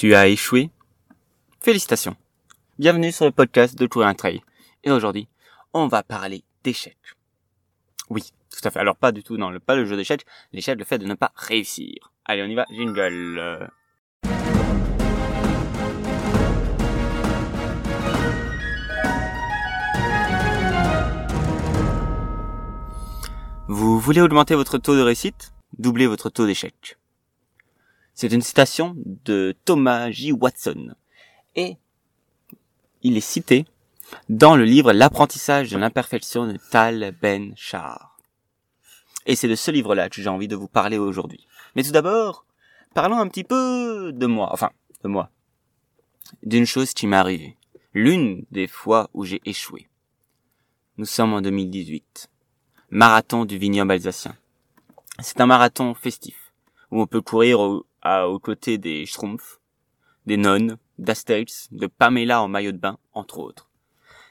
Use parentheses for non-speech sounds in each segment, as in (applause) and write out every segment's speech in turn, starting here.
Tu as échoué Félicitations. Bienvenue sur le podcast de Tour un Trail. Et aujourd'hui, on va parler d'échecs. Oui, tout à fait. Alors pas du tout le pas le jeu d'échecs, l'échec le fait de ne pas réussir. Allez, on y va, jingle. Vous voulez augmenter votre taux de réussite? Doubler votre taux d'échec. C'est une citation de Thomas J. Watson. Et il est cité dans le livre L'apprentissage de l'imperfection de Tal Ben Shahar. Et c'est de ce livre-là que j'ai envie de vous parler aujourd'hui. Mais tout d'abord, parlons un petit peu de moi. Enfin, de moi. D'une chose qui m'est arrivée. L'une des fois où j'ai échoué. Nous sommes en 2018 marathon du vignoble alsacien. C'est un marathon festif, où on peut courir aux côtés des Schtroumpfs, des nonnes, d'Astérix, de Pamela en maillot de bain, entre autres.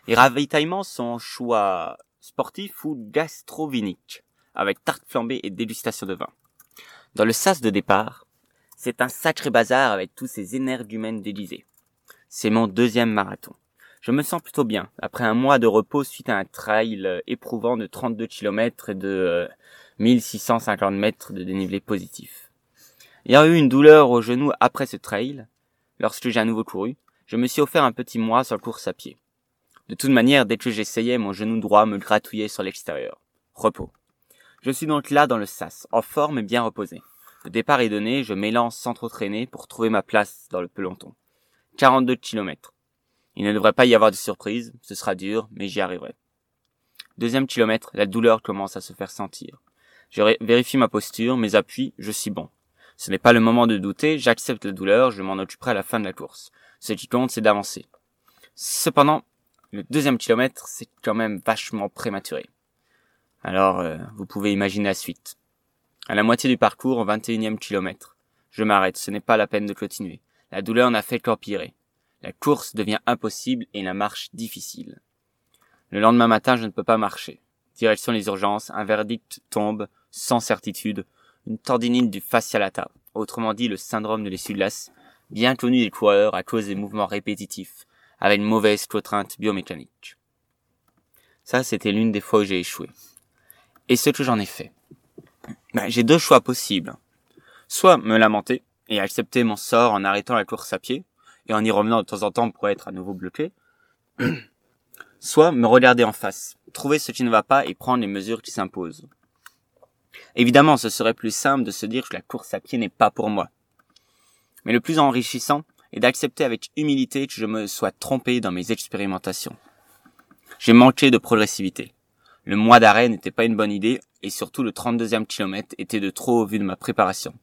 Les ravitaillements sont choix sportifs ou gastroviniques, avec tarte flambée et dégustation de vin. Dans le sas de départ, c'est un sacré bazar avec tous ces énergumènes déguisés. C'est mon deuxième marathon. Je me sens plutôt bien, après un mois de repos suite à un trail euh, éprouvant de 32 km et de 1650 euh, mètres de dénivelé positif. Ayant eu une douleur au genou après ce trail, lorsque j'ai à nouveau couru, je me suis offert un petit mois sur la course à pied. De toute manière, dès que j'essayais, mon genou droit me gratouillait sur l'extérieur. Repos. Je suis donc là dans le sas, en forme et bien reposé. Le départ est donné, je m'élance sans trop traîner pour trouver ma place dans le peloton. 42 km. Il ne devrait pas y avoir de surprise, ce sera dur, mais j'y arriverai. Deuxième kilomètre, la douleur commence à se faire sentir. Je vérifie ma posture, mes appuis, je suis bon. Ce n'est pas le moment de douter, j'accepte la douleur, je m'en occuperai à la fin de la course. Ce qui compte, c'est d'avancer. Cependant, le deuxième kilomètre, c'est quand même vachement prématuré. Alors, euh, vous pouvez imaginer la suite. À la moitié du parcours, au 21e kilomètre, je m'arrête, ce n'est pas la peine de continuer. La douleur n'a fait qu'empirer. La course devient impossible et la marche difficile. Le lendemain matin, je ne peux pas marcher. Direction les urgences, un verdict tombe, sans certitude, une tendinite du fascialata, autrement dit le syndrome de l'essuie bien connu des coureurs à cause des mouvements répétitifs, avec une mauvaise contrainte biomécanique. Ça, c'était l'une des fois où j'ai échoué. Et ce que j'en ai fait. Ben, j'ai deux choix possibles. Soit me lamenter et accepter mon sort en arrêtant la course à pied, et en y revenant de temps en temps pour être à nouveau bloqué, (clears throat) soit me regarder en face, trouver ce qui ne va pas et prendre les mesures qui s'imposent. Évidemment, ce serait plus simple de se dire que la course à pied n'est pas pour moi. Mais le plus enrichissant est d'accepter avec humilité que je me sois trompé dans mes expérimentations. J'ai manqué de progressivité. Le mois d'arrêt n'était pas une bonne idée et surtout le 32e kilomètre était de trop au vu de ma préparation.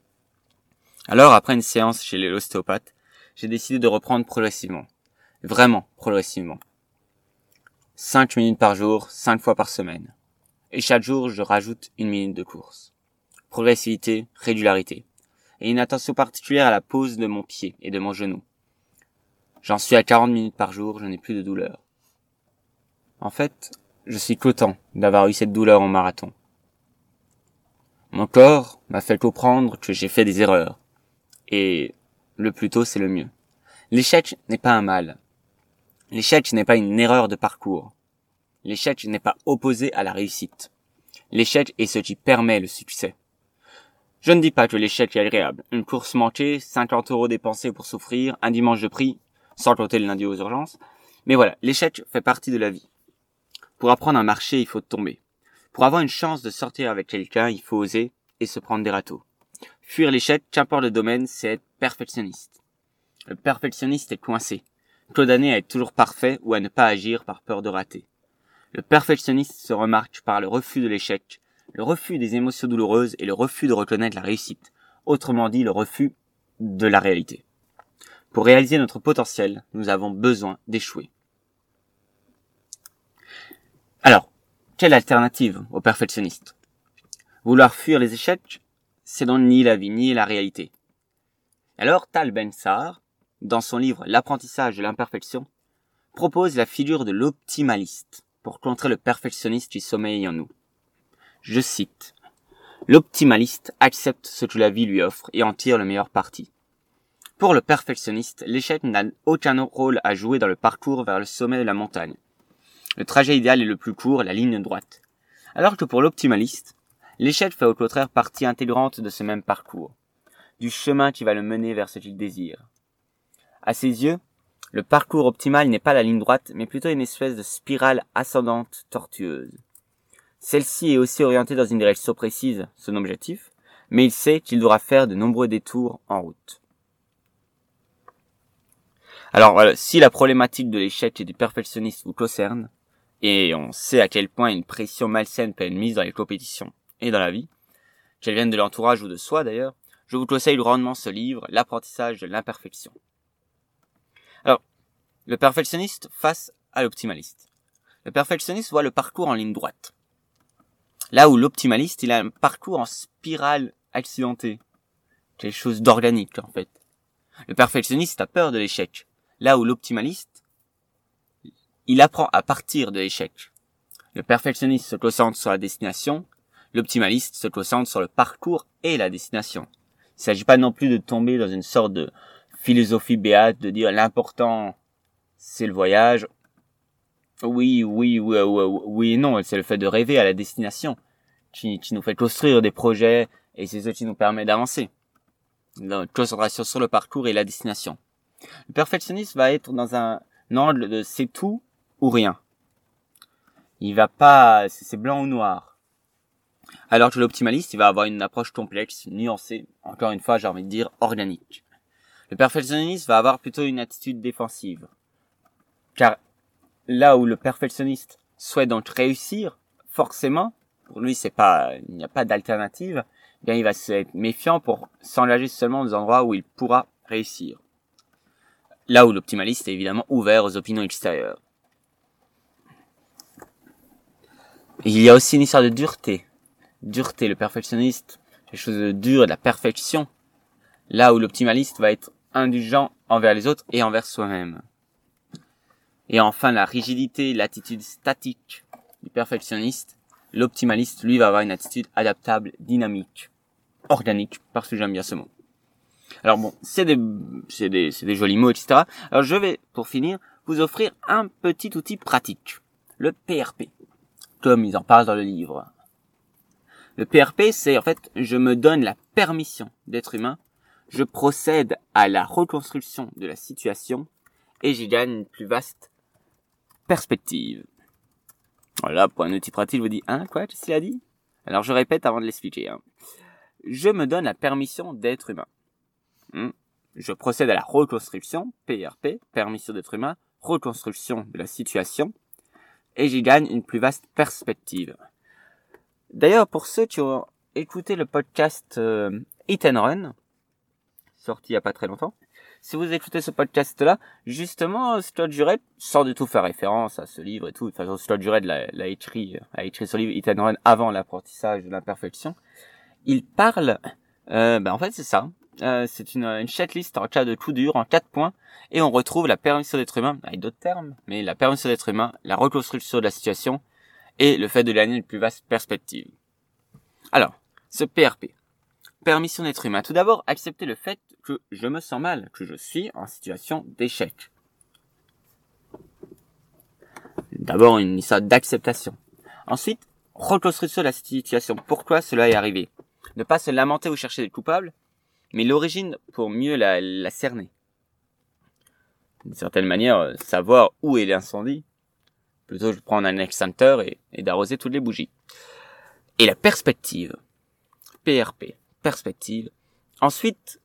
Alors, après une séance chez l'ostéopathe, j'ai décidé de reprendre progressivement. Vraiment progressivement. 5 minutes par jour, 5 fois par semaine. Et chaque jour, je rajoute une minute de course. Progressivité, régularité. Et une attention particulière à la pose de mon pied et de mon genou. J'en suis à 40 minutes par jour, je n'ai plus de douleur. En fait, je suis content d'avoir eu cette douleur en marathon. Mon corps m'a fait comprendre que j'ai fait des erreurs. Et le plus tôt c'est le mieux. L'échec n'est pas un mal. L'échec n'est pas une erreur de parcours. L'échec n'est pas opposé à la réussite. L'échec est ce qui permet le succès. Je ne dis pas que l'échec est agréable. Une course manquée, 50 euros dépensés pour souffrir, un dimanche de prix, sans compter le lundi aux urgences. Mais voilà, l'échec fait partie de la vie. Pour apprendre à marcher, il faut tomber. Pour avoir une chance de sortir avec quelqu'un, il faut oser et se prendre des râteaux. Fuir l'échec, qu'importe le domaine, c'est être perfectionniste. Le perfectionniste est coincé, condamné à être toujours parfait ou à ne pas agir par peur de rater. Le perfectionniste se remarque par le refus de l'échec, le refus des émotions douloureuses et le refus de reconnaître la réussite, autrement dit le refus de la réalité. Pour réaliser notre potentiel, nous avons besoin d'échouer. Alors, quelle alternative au perfectionniste? Vouloir fuir les échecs c'est donc ni la vie ni la réalité. Alors Tal Ben Sar, dans son livre L'apprentissage de l'imperfection, propose la figure de l'optimaliste pour contrer le perfectionniste qui sommeille en nous. Je cite L'optimaliste accepte ce que la vie lui offre et en tire le meilleur parti. Pour le perfectionniste, l'échec n'a aucun rôle à jouer dans le parcours vers le sommet de la montagne. Le trajet idéal est le plus court, la ligne droite. Alors que pour l'optimaliste, l'échec fait au contraire partie intégrante de ce même parcours, du chemin qui va le mener vers ce qu'il désire. À ses yeux, le parcours optimal n'est pas la ligne droite, mais plutôt une espèce de spirale ascendante tortueuse. Celle-ci est aussi orientée dans une direction précise, son objectif, mais il sait qu'il devra faire de nombreux détours en route. Alors si la problématique de l'échec et du perfectionniste vous concerne, et on sait à quel point une pression malsaine peut être mise dans les compétitions et dans la vie, qu'elle vienne de l'entourage ou de soi d'ailleurs, je vous conseille grandement ce livre, L'apprentissage de l'imperfection. Alors, le perfectionniste face à l'optimaliste. Le perfectionniste voit le parcours en ligne droite. Là où l'optimaliste, il a un parcours en spirale accidentée. Quelque chose d'organique, en fait. Le perfectionniste a peur de l'échec. Là où l'optimaliste, il apprend à partir de l'échec. Le perfectionniste se concentre sur la destination, l'optimaliste se concentre sur le parcours et la destination. Il ne s'agit pas non plus de tomber dans une sorte de philosophie béate, de dire l'important c'est le voyage. Oui, oui, oui, oui, oui non, c'est le fait de rêver à la destination qui, qui nous fait construire des projets et c'est ce qui nous permet d'avancer. Notre concentration sur le parcours et la destination. Le perfectionniste va être dans un angle de c'est tout ou rien. Il va pas, c'est blanc ou noir. Alors que l'optimaliste, il va avoir une approche complexe, nuancée, encore une fois, j'ai envie de dire organique. Le perfectionniste va avoir plutôt une attitude défensive. Car là où le perfectionniste souhaite donc réussir, forcément, pour lui c'est pas, il n'y a pas d'alternative, eh bien il va être méfiant pour s'engager seulement dans des endroits où il pourra réussir. Là où l'optimaliste est évidemment ouvert aux opinions extérieures. il y a aussi une histoire de dureté. Dureté, le perfectionniste, quelque chose de dur, de la perfection. Là où l'optimaliste va être indulgent envers les autres et envers soi-même. Et enfin, la rigidité, l'attitude statique du perfectionniste. L'optimaliste, lui, va avoir une attitude adaptable, dynamique, organique, parce que j'aime bien ce mot. Alors bon, c'est des, c'est des, c'est des jolis mots, etc. Alors je vais, pour finir, vous offrir un petit outil pratique. Le PRP. Comme ils en parlent dans le livre. Le PRP, c'est en fait, je me donne la permission d'être humain je procède à la reconstruction de la situation et j'y gagne une plus vaste perspective. Voilà, pour un outil pratique, je vous dis, hein, quoi, qu'est-ce qu'il a dit? Alors je répète avant de l'expliquer. Hein. Je me donne la permission d'être humain. Hmm. Je procède à la reconstruction, PRP, permission d'être humain, reconstruction de la situation, et j'y gagne une plus vaste perspective. D'ailleurs, pour ceux qui ont écouté le podcast euh, Eat and Run, sorti il y a pas très longtemps. Si vous écoutez ce podcast-là, justement, Scott Jurek, sans du tout faire référence à ce livre et tout, façon, Scott Jurek l'a, écrit, a écrit ce livre and Run avant l'apprentissage de l'imperfection. Il parle, euh, ben en fait c'est ça, euh, c'est une, une checklist en cas de coup dur, en quatre points, et on retrouve la permission d'être humain, avec d'autres termes, mais la permission d'être humain, la reconstruction de la situation, et le fait de gagner une plus vaste perspective. Alors, ce PRP, permission d'être humain. Tout d'abord, accepter le fait que je me sens mal, que je suis en situation d'échec. D'abord, une histoire d'acceptation. Ensuite, reconstruction de la situation. Pourquoi cela est arrivé? Ne pas se lamenter ou chercher des coupables, mais l'origine pour mieux la, cerner. D'une certaine manière, savoir où est l'incendie, plutôt que de prendre un extincteur et d'arroser toutes les bougies. Et la perspective. PRP perspective. Ensuite,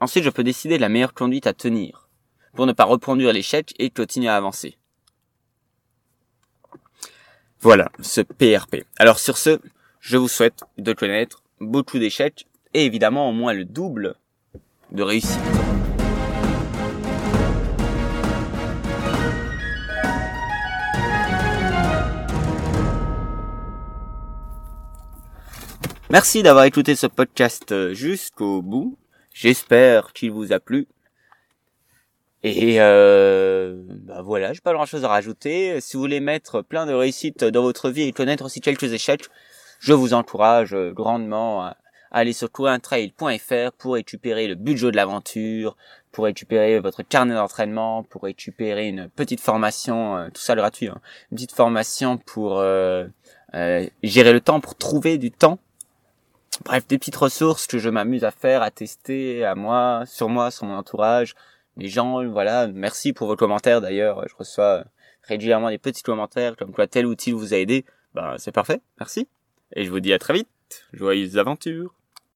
ensuite, je peux décider de la meilleure conduite à tenir pour ne pas reproduire l'échec et continuer à avancer. Voilà, ce PRP. Alors sur ce, je vous souhaite de connaître beaucoup d'échecs et évidemment au moins le double de réussite. Merci d'avoir écouté ce podcast euh, jusqu'au bout. J'espère qu'il vous a plu. Et euh, bah voilà, j'ai pas grand chose à rajouter. Si vous voulez mettre plein de réussites dans votre vie et connaître aussi quelques échecs, je vous encourage grandement à, allez sur couruntrail.fr pour récupérer le budget de l'aventure, pour récupérer votre carnet d'entraînement, pour récupérer une petite formation, euh, tout ça gratuit, hein, une petite formation pour euh, euh, gérer le temps, pour trouver du temps. Bref, des petites ressources que je m'amuse à faire, à tester, à moi, sur moi, sur mon entourage. Les gens, voilà, merci pour vos commentaires d'ailleurs. Je reçois régulièrement des petits commentaires comme quoi tel outil vous a aidé. Ben, c'est parfait, merci. Et je vous dis à très vite. Joyeuses aventures